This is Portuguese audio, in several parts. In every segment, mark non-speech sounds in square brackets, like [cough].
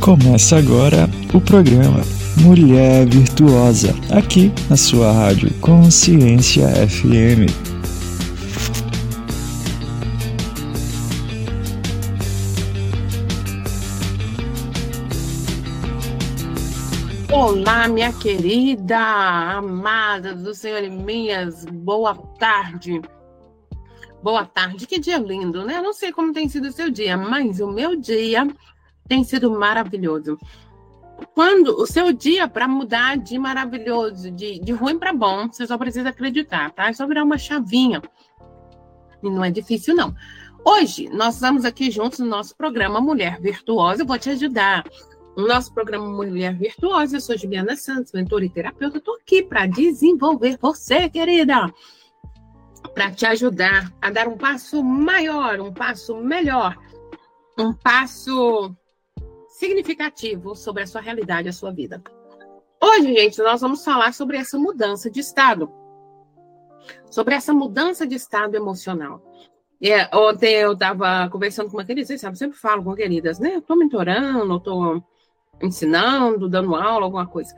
Começa agora o programa Mulher Virtuosa, aqui na sua rádio Consciência FM. Olá, minha querida, amada do Senhor e minhas, boa tarde. Boa tarde, que dia lindo, né? Não sei como tem sido o seu dia, mas o meu dia tem sido maravilhoso. Quando o seu dia para mudar de maravilhoso, de, de ruim para bom, você só precisa acreditar, tá? É só virar uma chavinha. E não é difícil, não. Hoje, nós estamos aqui juntos no nosso programa Mulher Virtuosa. Eu vou te ajudar. No nosso programa Mulher Virtuosa, eu sou Juliana Santos, mentora e terapeuta. Estou aqui para desenvolver você, querida para te ajudar a dar um passo maior, um passo melhor, um passo significativo sobre a sua realidade, a sua vida. Hoje, gente, nós vamos falar sobre essa mudança de estado. Sobre essa mudança de estado emocional. É, ontem eu estava conversando com uma querida, sabem, eu sempre falo com queridas, né? Estou mentorando, estou ensinando, dando aula, alguma coisa.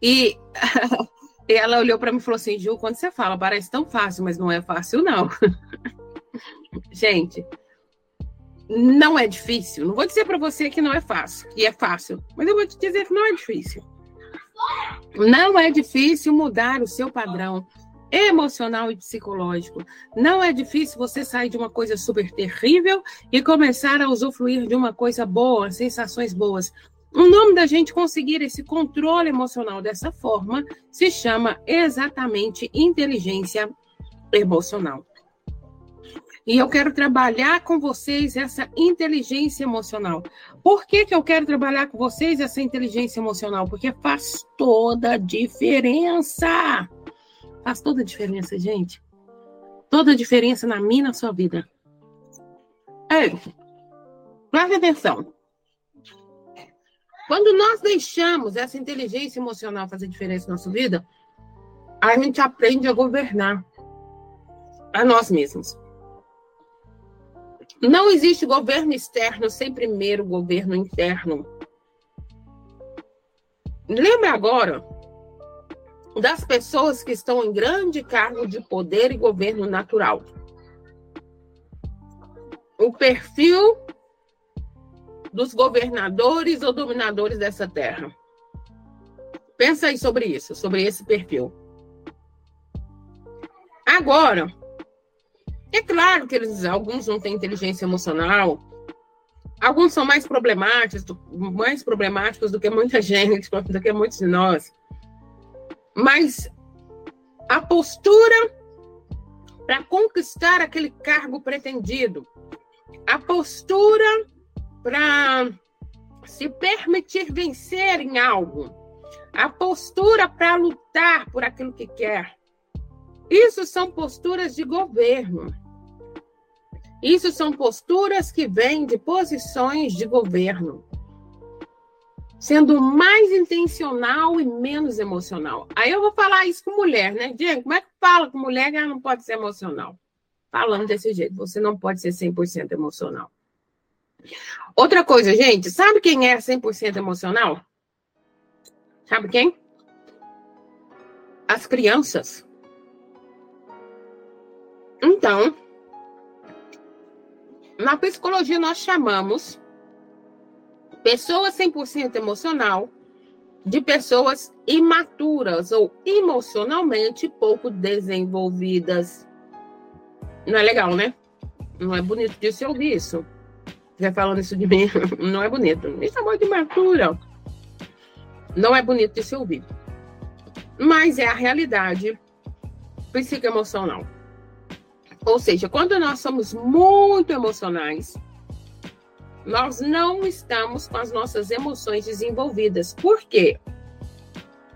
E [laughs] ela olhou para mim e falou assim: Ju, quando você fala, parece tão fácil, mas não é fácil, não. [laughs] Gente, não é difícil. Não vou dizer para você que não é fácil, que é fácil, mas eu vou te dizer que não é difícil. Não é difícil mudar o seu padrão emocional e psicológico. Não é difícil você sair de uma coisa super terrível e começar a usufruir de uma coisa boa, sensações boas. O nome da gente conseguir esse controle emocional dessa forma se chama exatamente inteligência emocional. E eu quero trabalhar com vocês essa inteligência emocional. Por que, que eu quero trabalhar com vocês essa inteligência emocional? Porque faz toda a diferença. Faz toda a diferença, gente. Toda a diferença na minha e na sua vida. É. Preste atenção. Quando nós deixamos essa inteligência emocional fazer diferença na nossa vida, a gente aprende a governar a nós mesmos. Não existe governo externo sem primeiro governo interno. Lembra agora das pessoas que estão em grande cargo de poder e governo natural. O perfil dos governadores ou dominadores dessa terra. Pensa aí sobre isso, sobre esse perfil. Agora, é claro que eles, alguns não têm inteligência emocional, alguns são mais problemáticos, mais problemáticos do que muita [laughs] gente, do que muitos de nós. Mas a postura para conquistar aquele cargo pretendido, a postura para se permitir vencer em algo, a postura para lutar por aquilo que quer. Isso são posturas de governo. Isso são posturas que vêm de posições de governo. Sendo mais intencional e menos emocional. Aí eu vou falar isso com mulher, né? Diego, como é que fala com mulher que ela não pode ser emocional? Falando desse jeito, você não pode ser 100% emocional. Outra coisa, gente, sabe quem é 100% emocional? Sabe quem? As crianças. Então, na psicologia nós chamamos pessoas 100% emocional de pessoas imaturas ou emocionalmente pouco desenvolvidas. Não é legal, né? Não é bonito de se ouvir isso já falando isso de mim, [laughs] não é bonito. Me chamou de imatura. Não é bonito de se ouvir. Mas é a realidade psicoemocional. Ou seja, quando nós somos muito emocionais, nós não estamos com as nossas emoções desenvolvidas. Por quê?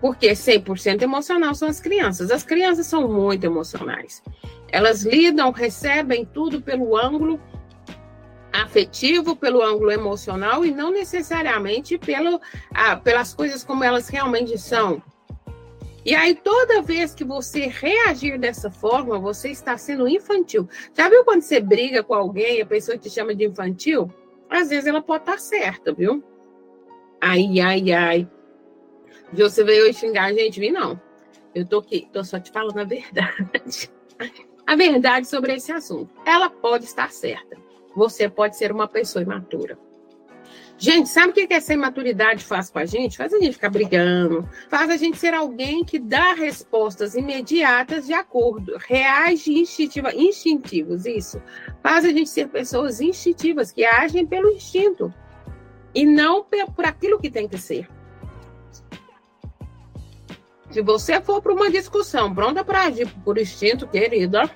Porque 100% emocional são as crianças. As crianças são muito emocionais. Elas lidam, recebem tudo pelo ângulo afetivo, pelo ângulo emocional e não necessariamente pelo, ah, pelas coisas como elas realmente são. E aí, toda vez que você reagir dessa forma, você está sendo infantil. Já viu quando você briga com alguém e a pessoa te chama de infantil? Às vezes ela pode estar certa, viu? Ai, ai, ai. Você veio xingar a gente? Vi não. Eu tô aqui, tô só te falando a verdade. A verdade sobre esse assunto. Ela pode estar certa. Você pode ser uma pessoa imatura. Gente, sabe o que essa imaturidade faz com a gente? Faz a gente ficar brigando, faz a gente ser alguém que dá respostas imediatas de acordo, reais e instintiva, instintivos, isso. Faz a gente ser pessoas instintivas, que agem pelo instinto e não por aquilo que tem que ser. Se você for para uma discussão pronta para agir por instinto, querida,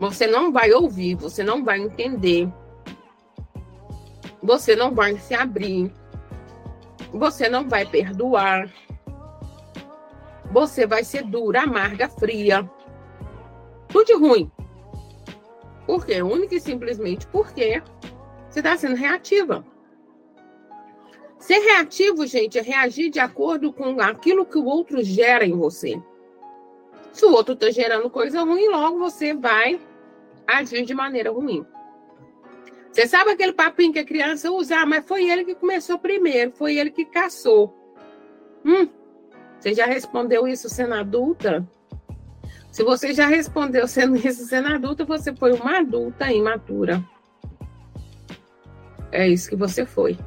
você não vai ouvir, você não vai entender, você não vai se abrir, você não vai perdoar, você vai ser dura, amarga, fria, tudo de ruim. Por quê? Única e simplesmente porque você está sendo reativa. Ser reativo, gente, é reagir de acordo com aquilo que o outro gera em você. Se o outro está gerando coisa ruim, logo você vai agir de maneira ruim. Você sabe aquele papinho que a criança usa? Ah, mas foi ele que começou primeiro, foi ele que caçou. Hum, você já respondeu isso sendo adulta? Se você já respondeu sendo [laughs] isso sendo adulta, você foi uma adulta imatura. É isso que você foi.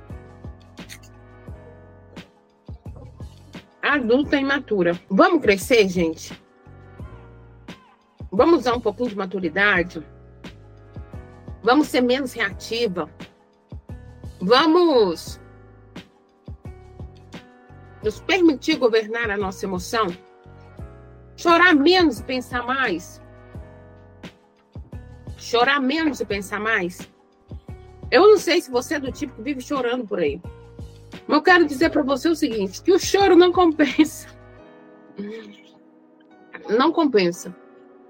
Adulta imatura. Vamos crescer, gente? Vamos usar um pouquinho de maturidade? Vamos ser menos reativa? Vamos nos permitir governar a nossa emoção? Chorar menos e pensar mais? Chorar menos e pensar mais? Eu não sei se você é do tipo que vive chorando por aí. Mas eu quero dizer para você o seguinte: que o choro não compensa. Não compensa.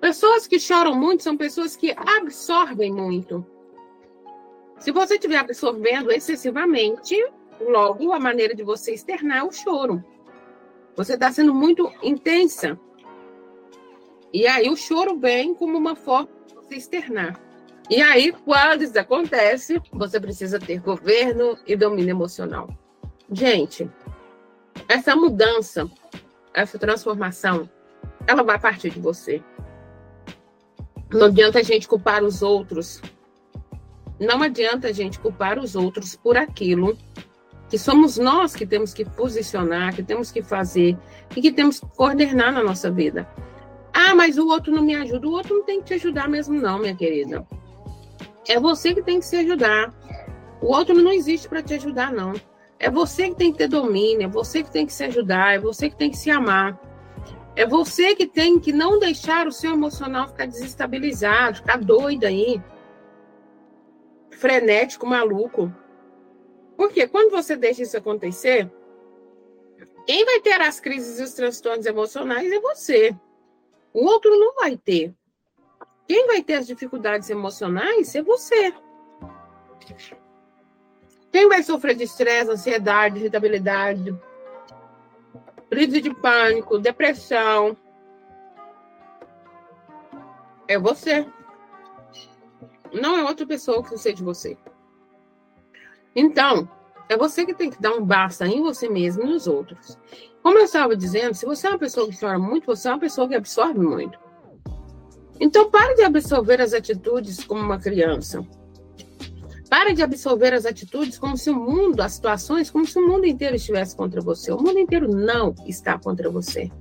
Pessoas que choram muito são pessoas que absorvem muito. Se você estiver absorvendo excessivamente, logo a maneira de você externar é o choro. Você está sendo muito intensa. E aí o choro vem como uma forma de você externar. E aí, quando isso acontece, você precisa ter governo e domínio emocional. Gente, essa mudança, essa transformação, ela vai partir de você. Não adianta a gente culpar os outros. Não adianta a gente culpar os outros por aquilo que somos nós que temos que posicionar, que temos que fazer e que temos que coordenar na nossa vida. Ah, mas o outro não me ajuda. O outro não tem que te ajudar mesmo, não, minha querida. É você que tem que se ajudar. O outro não existe para te ajudar, não. É você que tem que ter domínio, é você que tem que se ajudar, é você que tem que se amar. É você que tem que não deixar o seu emocional ficar desestabilizado, ficar doido aí. Frenético, maluco. Porque quando você deixa isso acontecer, quem vai ter as crises e os transtornos emocionais é você. O outro não vai ter. Quem vai ter as dificuldades emocionais é você. Quem vai sofrer de estresse, ansiedade, irritabilidade, crise de pânico, depressão, é você. Não é outra pessoa que seja você. Então, é você que tem que dar um basta em você mesmo e nos outros. Como eu estava dizendo, se você é uma pessoa que chora muito, você é uma pessoa que absorve muito. Então, pare de absorver as atitudes como uma criança. Pare de absorver as atitudes como se o mundo, as situações, como se o mundo inteiro estivesse contra você. O mundo inteiro não está contra você.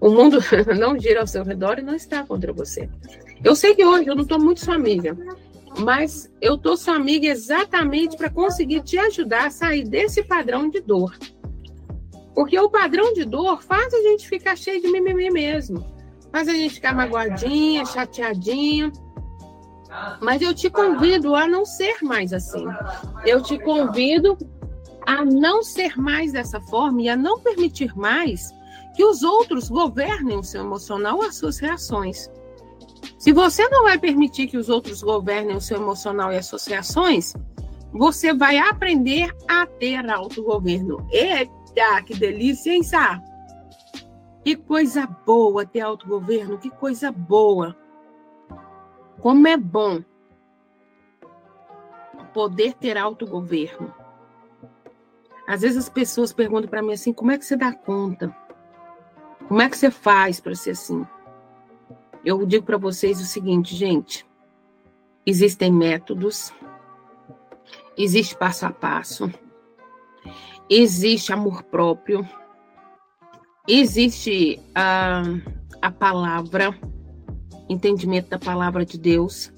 O mundo [laughs] não gira ao seu redor e não está contra você. Eu sei que hoje eu não estou muito sua amiga, mas eu estou sua amiga exatamente para conseguir te ajudar a sair desse padrão de dor. Porque o padrão de dor faz a gente ficar cheio de mimimi mesmo faz a gente ficar magoadinha, chateadinha. Mas eu te convido a não ser mais assim. Eu te convido a não ser mais dessa forma e a não permitir mais que os outros governem o seu emocional ou as suas reações. Se você não vai permitir que os outros governem o seu emocional e as suas reações, você vai aprender a ter autogoverno. Eita, que delícia, hein, Sá? Que coisa boa ter autogoverno, que coisa boa. Como é bom. poder ter autogoverno. Às vezes as pessoas perguntam para mim assim: como é que você dá conta? Como é que você faz para ser assim? Eu digo para vocês o seguinte, gente: existem métodos, existe passo a passo, existe amor próprio, existe a, a palavra, entendimento da palavra de Deus,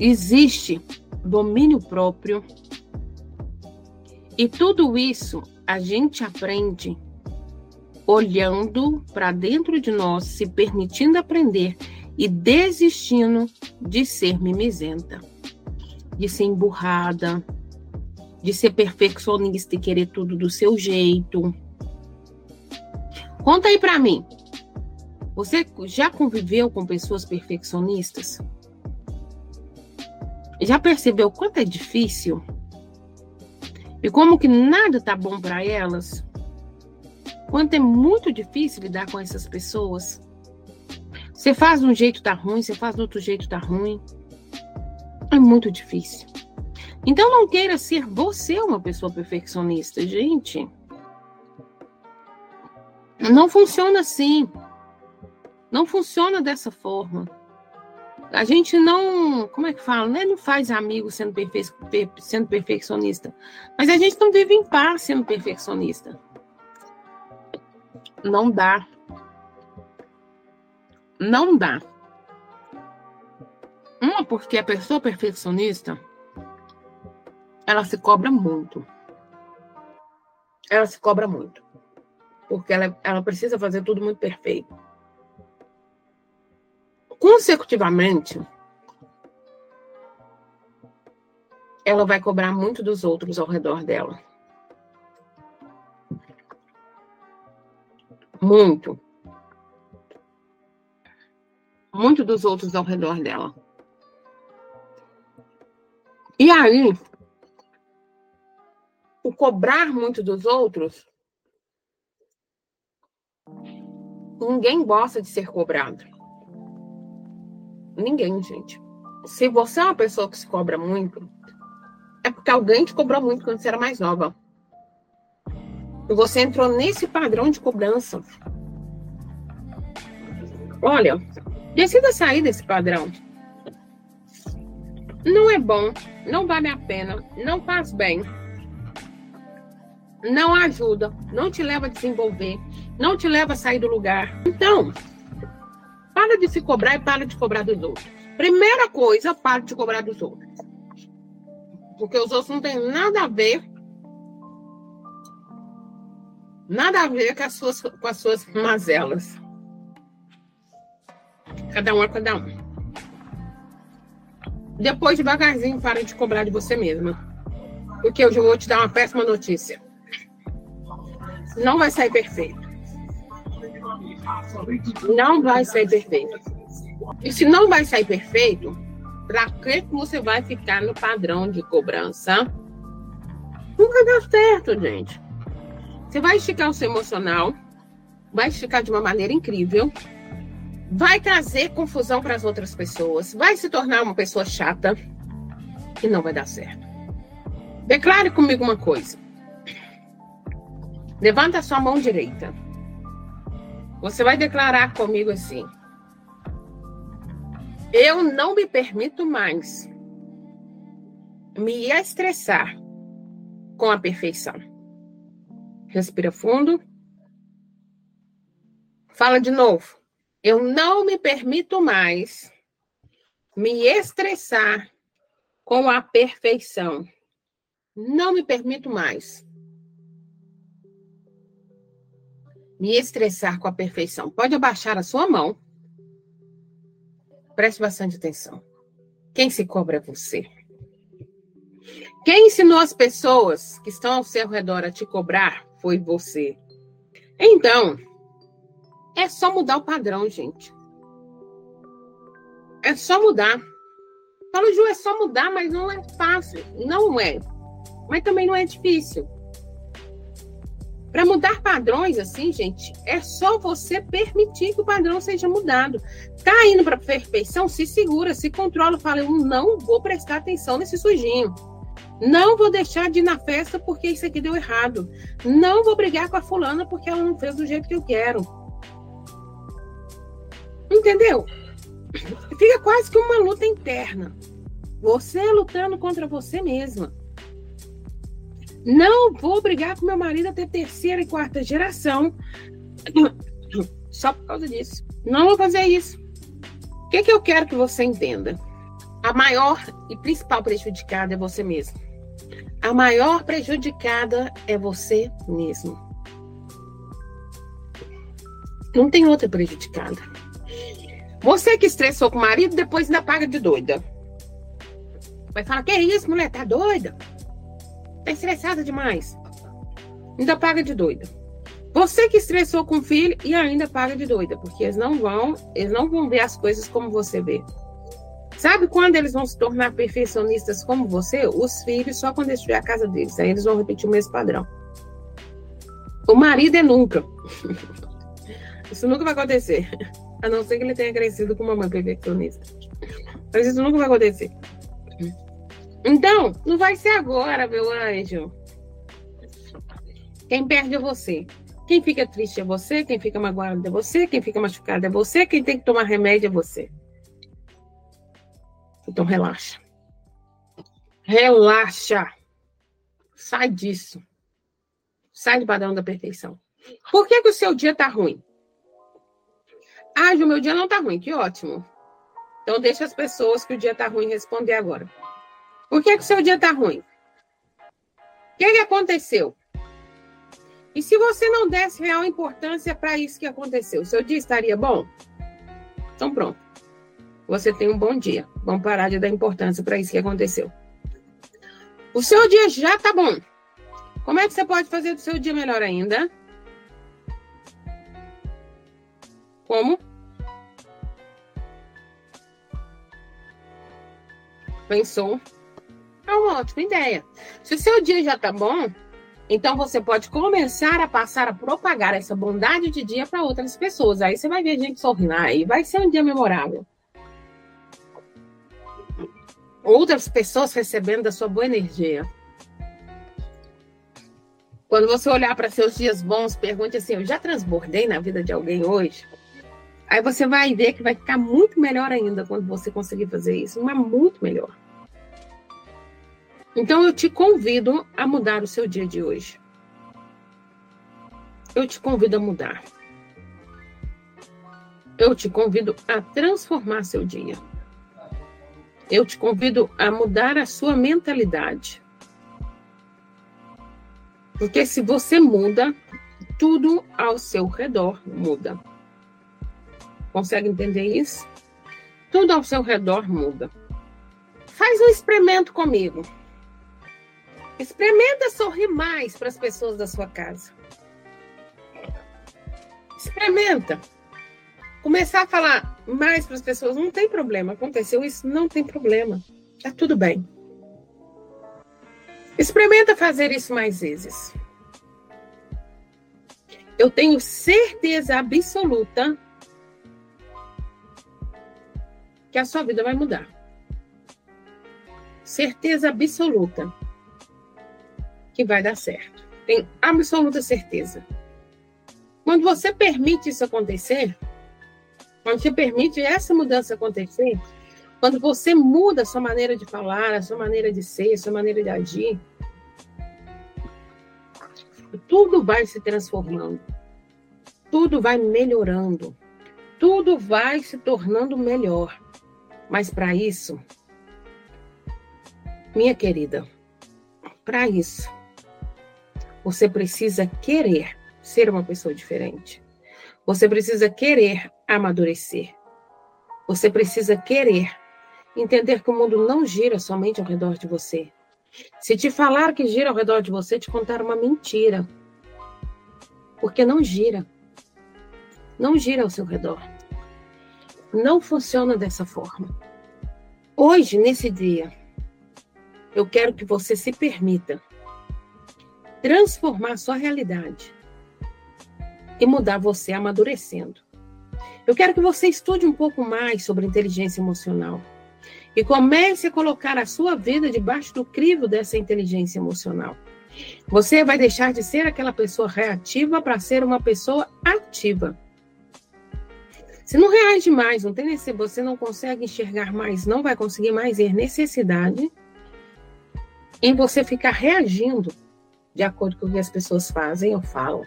existe domínio próprio. E tudo isso a gente aprende olhando para dentro de nós, se permitindo aprender e desistindo de ser mimizenta, de ser emburrada, de ser perfeccionista e querer tudo do seu jeito. Conta aí para mim. Você já conviveu com pessoas perfeccionistas? Já percebeu quanto é difícil? E como que nada tá bom para elas? Quanto é muito difícil lidar com essas pessoas? Você faz de um jeito tá ruim, você faz do outro jeito tá ruim. É muito difícil. Então não queira ser você uma pessoa perfeccionista, gente. Não funciona assim. Não funciona dessa forma. A gente não, como é que fala, né? Não faz amigo sendo, perfe... sendo perfeccionista. Mas a gente não vive em paz sendo perfeccionista. Não dá. Não dá. Uma, porque a pessoa perfeccionista, ela se cobra muito. Ela se cobra muito. Porque ela, ela precisa fazer tudo muito perfeito consecutivamente, ela vai cobrar muito dos outros ao redor dela. Muito. Muito dos outros ao redor dela. E aí, o cobrar muito dos outros, ninguém gosta de ser cobrado. Ninguém, gente. Se você é uma pessoa que se cobra muito, é porque alguém te cobrou muito quando você era mais nova. E você entrou nesse padrão de cobrança. Olha, decida sair desse padrão. Não é bom, não vale a pena, não faz bem, não ajuda, não te leva a desenvolver, não te leva a sair do lugar. Então, para de se cobrar e para de cobrar dos outros. Primeira coisa, para de cobrar dos outros. Porque os outros não têm nada a ver. Nada a ver com as suas, com as suas mazelas. Cada um é cada um. Depois, devagarzinho, para de cobrar de você mesma. Porque eu já vou te dar uma péssima notícia. Não vai sair perfeito. Não vai sair perfeito. E se não vai sair perfeito, para que você vai ficar no padrão de cobrança? Não vai dar certo, gente. Você vai esticar o seu emocional, vai esticar de uma maneira incrível, vai trazer confusão para as outras pessoas, vai se tornar uma pessoa chata e não vai dar certo. Declare comigo uma coisa. Levanta a sua mão direita. Você vai declarar comigo assim: Eu não me permito mais me estressar com a perfeição. Respira fundo. Fala de novo. Eu não me permito mais me estressar com a perfeição. Não me permito mais. Me estressar com a perfeição. Pode abaixar a sua mão. Preste bastante atenção. Quem se cobra é você. Quem ensinou as pessoas que estão ao seu redor a te cobrar foi você. Então, é só mudar o padrão, gente. É só mudar. Fala, Ju, é só mudar, mas não é fácil. Não é. Mas também não é difícil. Para mudar padrões, assim, gente, é só você permitir que o padrão seja mudado. Tá indo para perfeição, se segura, se controla, fala, eu não vou prestar atenção nesse sujinho. Não vou deixar de ir na festa porque isso aqui deu errado. Não vou brigar com a fulana porque ela não fez do jeito que eu quero. Entendeu? Fica quase que uma luta interna. Você lutando contra você mesma. Não vou brigar com meu marido até terceira e quarta geração só por causa disso. Não vou fazer isso. O que, que eu quero que você entenda? A maior e principal prejudicada é você mesmo. A maior prejudicada é você mesmo. Não tem outra prejudicada. Você que estressou com o marido, depois ainda paga de doida. Vai falar, que isso, mulher? Tá doida? Tá estressada demais. Ainda paga de doida. Você que estressou com o filho e ainda paga de doida, porque eles não vão, eles não vão ver as coisas como você vê. Sabe quando eles vão se tornar perfeccionistas como você? Os filhos, só quando destruir a casa deles. Aí eles vão repetir o mesmo padrão. O marido é nunca. [laughs] Isso nunca vai acontecer. A não ser que ele tenha crescido com uma mãe perfeccionista. Mas isso nunca vai acontecer. Então, não vai ser agora, meu anjo. Quem perde é você. Quem fica triste é você. Quem fica magoado é você. Quem fica machucado é você. Quem tem que tomar remédio é você. Então relaxa. Relaxa. Sai disso. Sai do padrão da perfeição. Por que, que o seu dia tá ruim? Ah, o meu dia não tá ruim. Que ótimo. Então deixa as pessoas que o dia tá ruim responder agora. Por que, que o seu dia tá ruim? O que, que aconteceu? E se você não desse real importância para isso que aconteceu, seu dia estaria bom? Então pronto você tem um bom dia. Vamos parar de dar importância para isso que aconteceu. O seu dia já está bom. Como é que você pode fazer do seu dia melhor ainda? Como? Pensou? Uma ótima ideia. Se o seu dia já está bom, então você pode começar a passar a propagar essa bondade de dia para outras pessoas. Aí você vai ver gente sorrindo. Aí vai ser um dia memorável outras pessoas recebendo da sua boa energia. Quando você olhar para seus dias bons, pergunte assim: eu já transbordei na vida de alguém hoje? Aí você vai ver que vai ficar muito melhor ainda quando você conseguir fazer isso, mas muito melhor. Então eu te convido a mudar o seu dia de hoje. Eu te convido a mudar. Eu te convido a transformar seu dia eu te convido a mudar a sua mentalidade. Porque se você muda, tudo ao seu redor muda. Consegue entender isso? Tudo ao seu redor muda. Faz um experimento comigo. Experimenta sorrir mais para as pessoas da sua casa. Experimenta começar a falar mais para as pessoas, não tem problema, aconteceu isso, não tem problema, tá tudo bem. Experimenta fazer isso mais vezes. Eu tenho certeza absoluta que a sua vida vai mudar. Certeza absoluta que vai dar certo. Tenho absoluta certeza. Quando você permite isso acontecer, quando você permite essa mudança acontecer, quando você muda a sua maneira de falar, a sua maneira de ser, a sua maneira de agir, tudo vai se transformando, tudo vai melhorando, tudo vai se tornando melhor. Mas para isso, minha querida, para isso, você precisa querer ser uma pessoa diferente. Você precisa querer amadurecer. Você precisa querer entender que o mundo não gira somente ao redor de você. Se te falar que gira ao redor de você, te contar uma mentira. Porque não gira. Não gira ao seu redor. Não funciona dessa forma. Hoje, nesse dia, eu quero que você se permita transformar sua realidade e mudar você amadurecendo. Eu quero que você estude um pouco mais sobre inteligência emocional e comece a colocar a sua vida debaixo do crivo dessa inteligência emocional. Você vai deixar de ser aquela pessoa reativa para ser uma pessoa ativa. Se não reage mais, não tem você não consegue enxergar mais, não vai conseguir mais ver necessidade em você ficar reagindo de acordo com o que as pessoas fazem ou falam.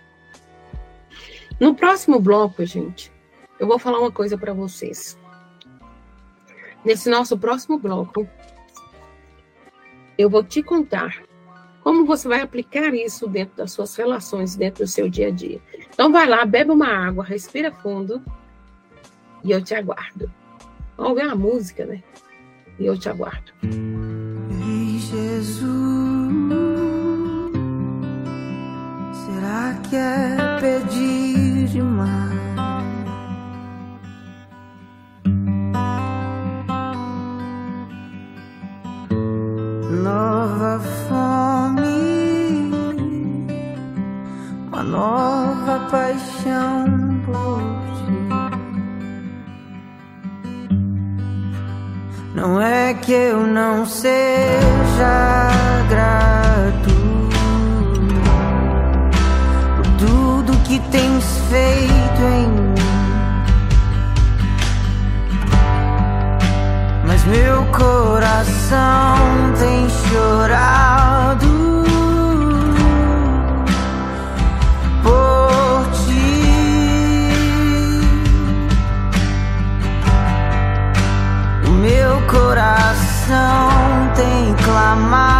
No próximo bloco, gente, eu vou falar uma coisa para vocês. Nesse nosso próximo bloco, eu vou te contar como você vai aplicar isso dentro das suas relações, dentro do seu dia a dia. Então vai lá, bebe uma água, respira fundo e eu te aguardo. Vamos ver a música, né? E eu te aguardo. Que é pedir demais? Nova fome, uma nova paixão por Não é que eu não seja feito em mim. Mas meu coração tem chorado. coração tem clamado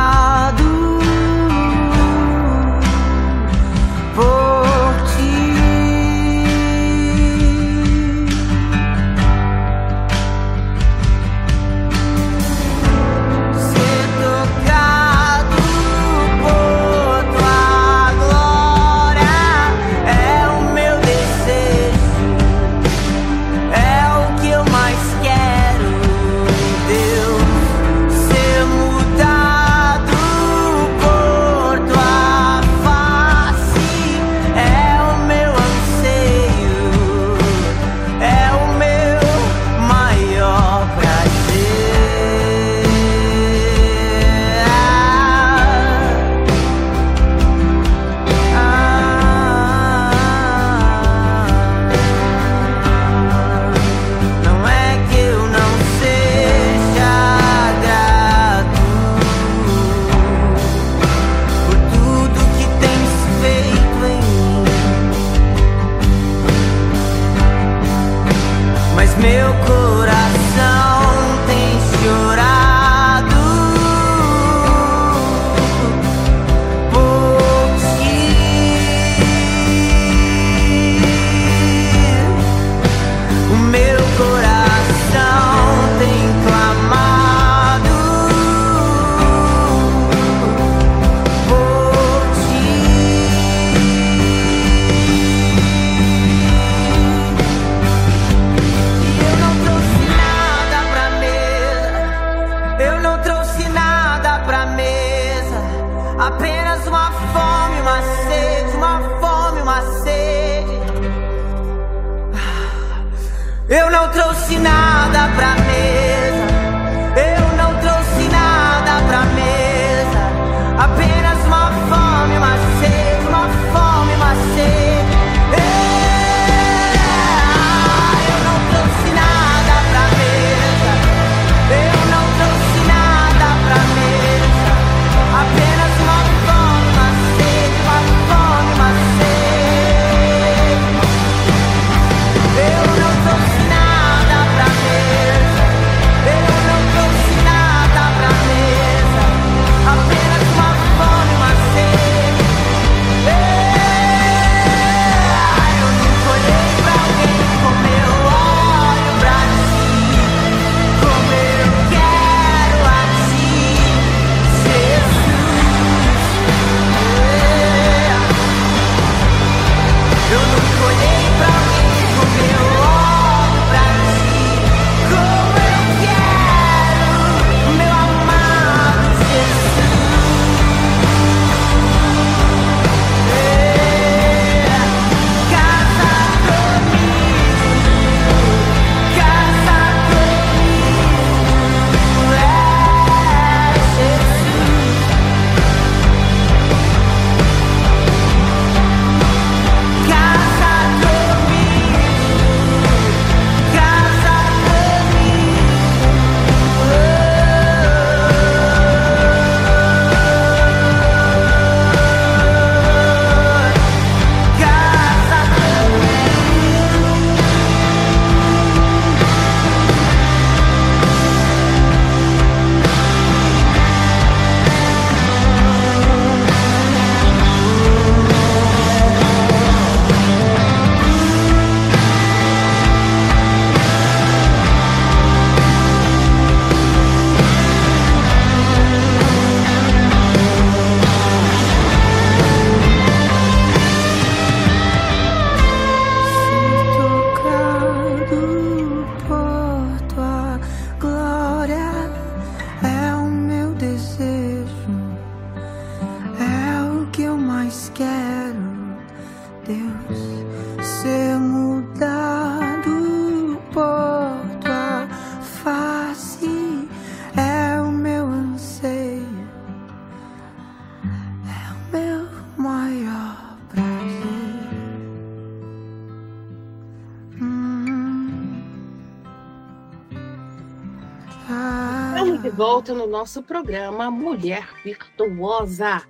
de volta no nosso programa Mulher Virtuosa.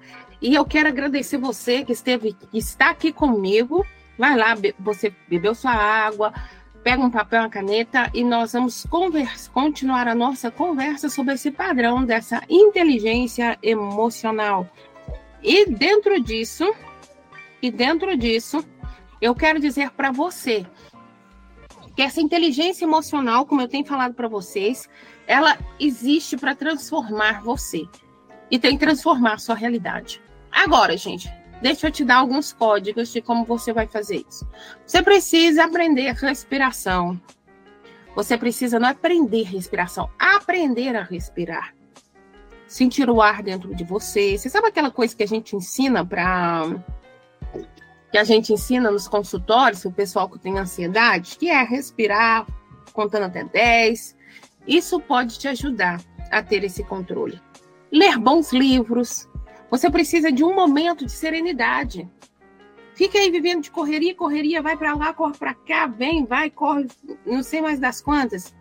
E eu quero agradecer você que esteve, que está aqui comigo. Vai lá, você bebeu sua água, pega um papel, uma caneta e nós vamos continuar a nossa conversa sobre esse padrão dessa inteligência emocional. E dentro disso, e dentro disso, eu quero dizer para você que essa inteligência emocional, como eu tenho falado para vocês, ela existe para transformar você e tem que transformar a sua realidade. Agora, gente, deixa eu te dar alguns códigos de como você vai fazer isso. Você precisa aprender respiração. Você precisa não aprender respiração, aprender a respirar. Sentir o ar dentro de você. Você sabe aquela coisa que a gente ensina para que a gente ensina nos consultórios, o pessoal que tem ansiedade, que é respirar contando até 10. Isso pode te ajudar a ter esse controle. Ler bons livros. Você precisa de um momento de serenidade. Fica aí vivendo de correria, correria, vai para lá, corre para cá, vem, vai, corre, não sei mais das quantas.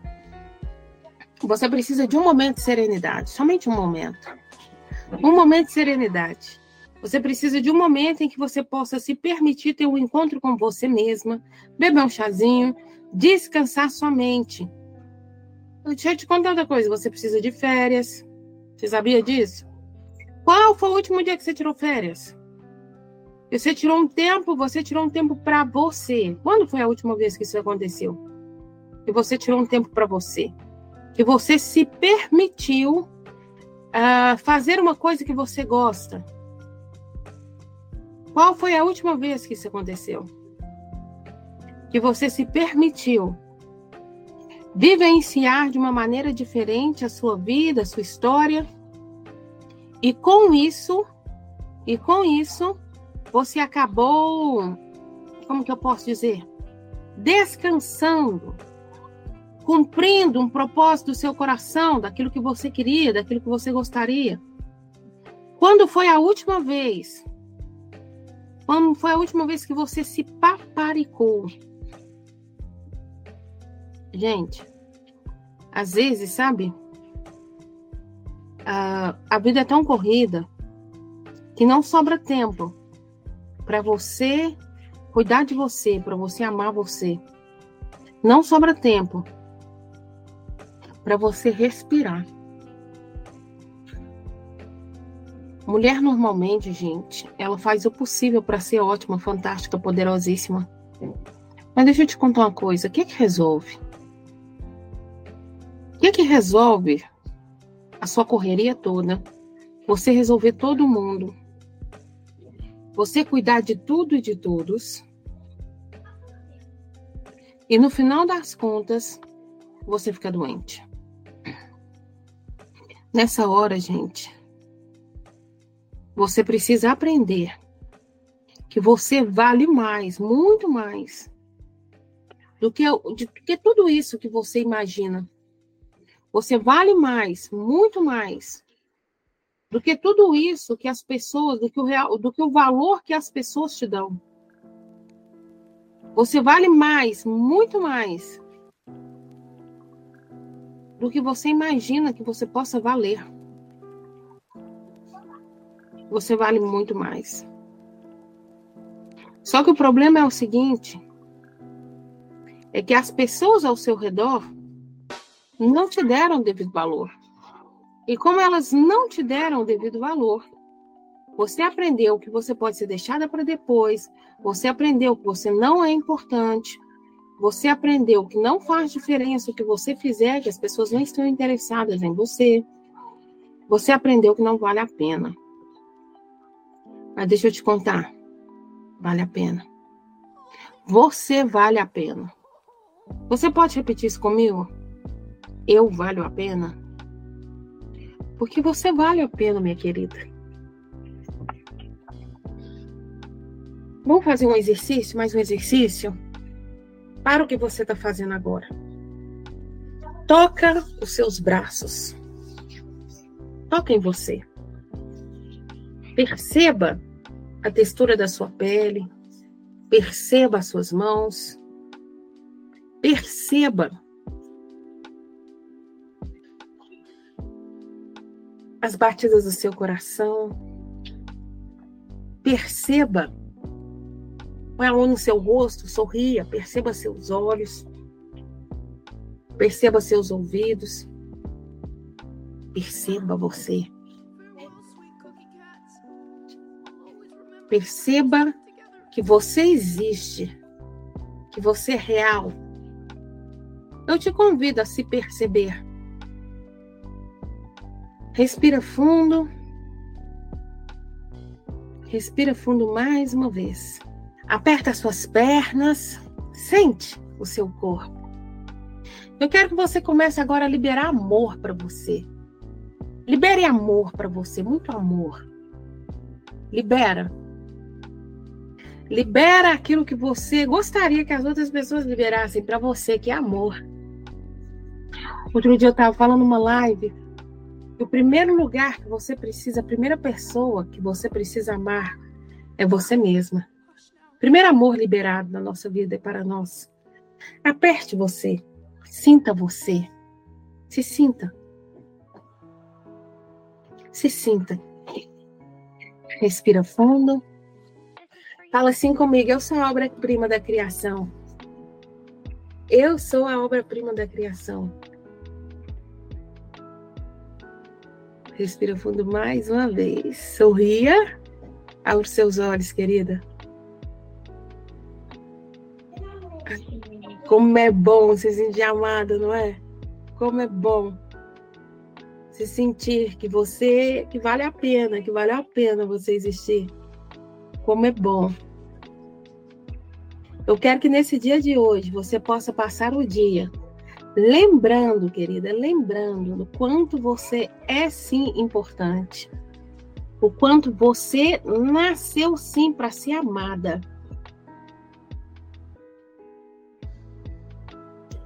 Você precisa de um momento de serenidade, somente um momento. Um momento de serenidade. Você precisa de um momento em que você possa se permitir ter um encontro com você mesma, beber um chazinho, descansar sua mente. Deixa eu te contar outra coisa: você precisa de férias. Você sabia disso? Qual foi o último dia que você tirou férias? Você tirou um tempo, você tirou um tempo para você. Quando foi a última vez que isso aconteceu? Que você tirou um tempo para você. Que você se permitiu uh, fazer uma coisa que você gosta qual foi a última vez que isso aconteceu? Que você se permitiu vivenciar de uma maneira diferente a sua vida, a sua história, e com isso, e com isso, você acabou, como que eu posso dizer? Descansando, cumprindo um propósito do seu coração, daquilo que você queria, daquilo que você gostaria. Quando foi a última vez quando foi a última vez que você se paparicou? Gente, às vezes, sabe? A, a vida é tão corrida que não sobra tempo para você cuidar de você, para você amar você. Não sobra tempo para você respirar. Mulher normalmente, gente, ela faz o possível para ser ótima, fantástica, poderosíssima. Mas deixa eu te contar uma coisa, o que é que resolve? O que é que resolve a sua correria toda? Você resolver todo mundo. Você cuidar de tudo e de todos. E no final das contas, você fica doente. Nessa hora, gente, você precisa aprender que você vale mais, muito mais, do que, do que tudo isso que você imagina. Você vale mais, muito mais, do que tudo isso que as pessoas, do que o real, do que o valor que as pessoas te dão. Você vale mais, muito mais, do que você imagina que você possa valer você vale muito mais. Só que o problema é o seguinte: é que as pessoas ao seu redor não te deram devido valor. E como elas não te deram devido valor, você aprendeu que você pode ser deixada para depois, você aprendeu que você não é importante, você aprendeu que não faz diferença o que você fizer, que as pessoas não estão interessadas em você. Você aprendeu que não vale a pena. Mas deixa eu te contar. Vale a pena. Você vale a pena. Você pode repetir isso comigo? Eu valho a pena? Porque você vale a pena, minha querida. Vamos fazer um exercício, mais um exercício? Para o que você está fazendo agora. Toca os seus braços. Toca em você. Perceba a textura da sua pele, perceba as suas mãos, perceba. As batidas do seu coração. Perceba põe a mão no seu rosto, sorria, perceba seus olhos, perceba seus ouvidos, perceba você. Perceba que você existe, que você é real. Eu te convido a se perceber. Respira fundo. Respira fundo mais uma vez. Aperta suas pernas, sente o seu corpo. Eu quero que você comece agora a liberar amor para você. Libere amor para você, muito amor. Libera. Libera aquilo que você gostaria que as outras pessoas liberassem para você, que é amor. Outro dia eu estava falando numa live o primeiro lugar que você precisa, a primeira pessoa que você precisa amar é você mesma. Primeiro amor liberado na nossa vida é para nós. Aperte você, sinta você, se sinta. Se sinta. Respira fundo. Fala assim comigo: eu sou a obra-prima da criação. Eu sou a obra-prima da criação. Respira fundo mais uma vez. Sorria. Abra os seus olhos, querida. Como é bom se sentir amada, não é? Como é bom se sentir que você, que vale a pena, que vale a pena você existir. Como é bom. Eu quero que nesse dia de hoje você possa passar o dia lembrando, querida, lembrando do quanto você é sim importante. O quanto você nasceu sim para ser amada.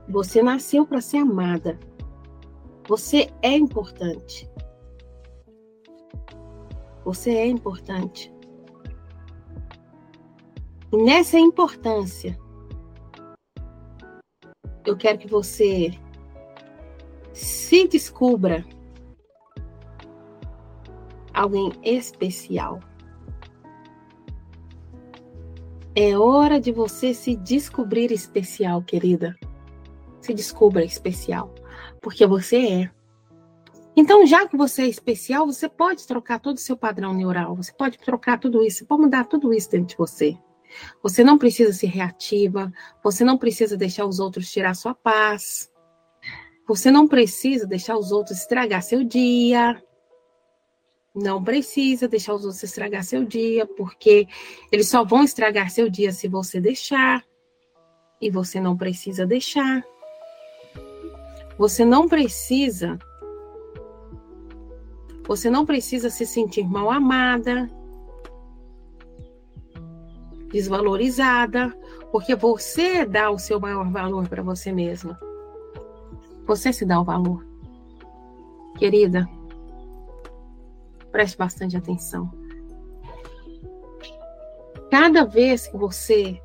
Você nasceu para ser amada. Você é importante. Você é importante. E nessa importância, eu quero que você se descubra alguém especial. É hora de você se descobrir especial, querida se descubra especial, porque você é. Então, já que você é especial, você pode trocar todo o seu padrão neural, você pode trocar tudo isso, você pode mudar tudo isso dentro de você. Você não precisa ser reativa, você não precisa deixar os outros tirar sua paz, você não precisa deixar os outros estragar seu dia. Não precisa deixar os outros estragar seu dia, porque eles só vão estragar seu dia se você deixar. E você não precisa deixar. Você não precisa você não precisa se sentir mal amada, desvalorizada, porque você dá o seu maior valor para você mesma. Você se dá o valor. Querida, preste bastante atenção. Cada vez que você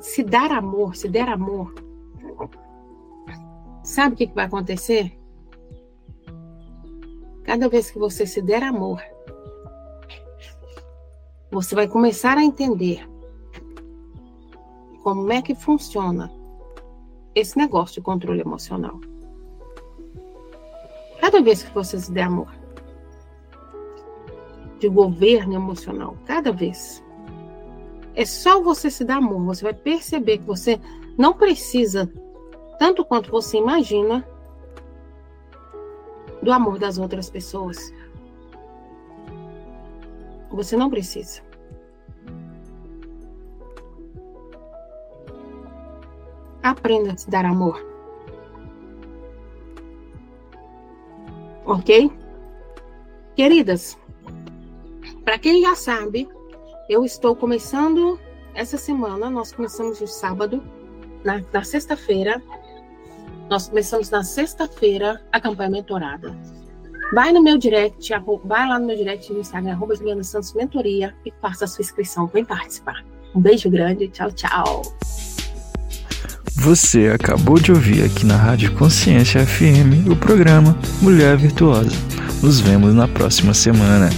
se dar amor, se der amor, Sabe o que, vai acontecer? Cada vez que você se der amor, você vai começar a entender como é que funciona esse negócio de controle emocional. Cada vez que você se der amor, de governo emocional, cada vez. É só você se dar amor, você vai perceber que você não precisa tanto quanto você imagina, do amor das outras pessoas. Você não precisa. Aprenda a se dar amor. Ok? Queridas, para quem já sabe, eu estou começando essa semana, nós começamos no sábado, na, na sexta-feira, nós começamos na sexta-feira a campanha mentorada. Vai no meu direct, vai lá no meu direct no Instagram, arroba Juliana Santos Mentoria e faça a sua inscrição. Vem participar. Um beijo grande, tchau, tchau. Você acabou de ouvir aqui na Rádio Consciência FM o programa Mulher Virtuosa Nos vemos na próxima semana.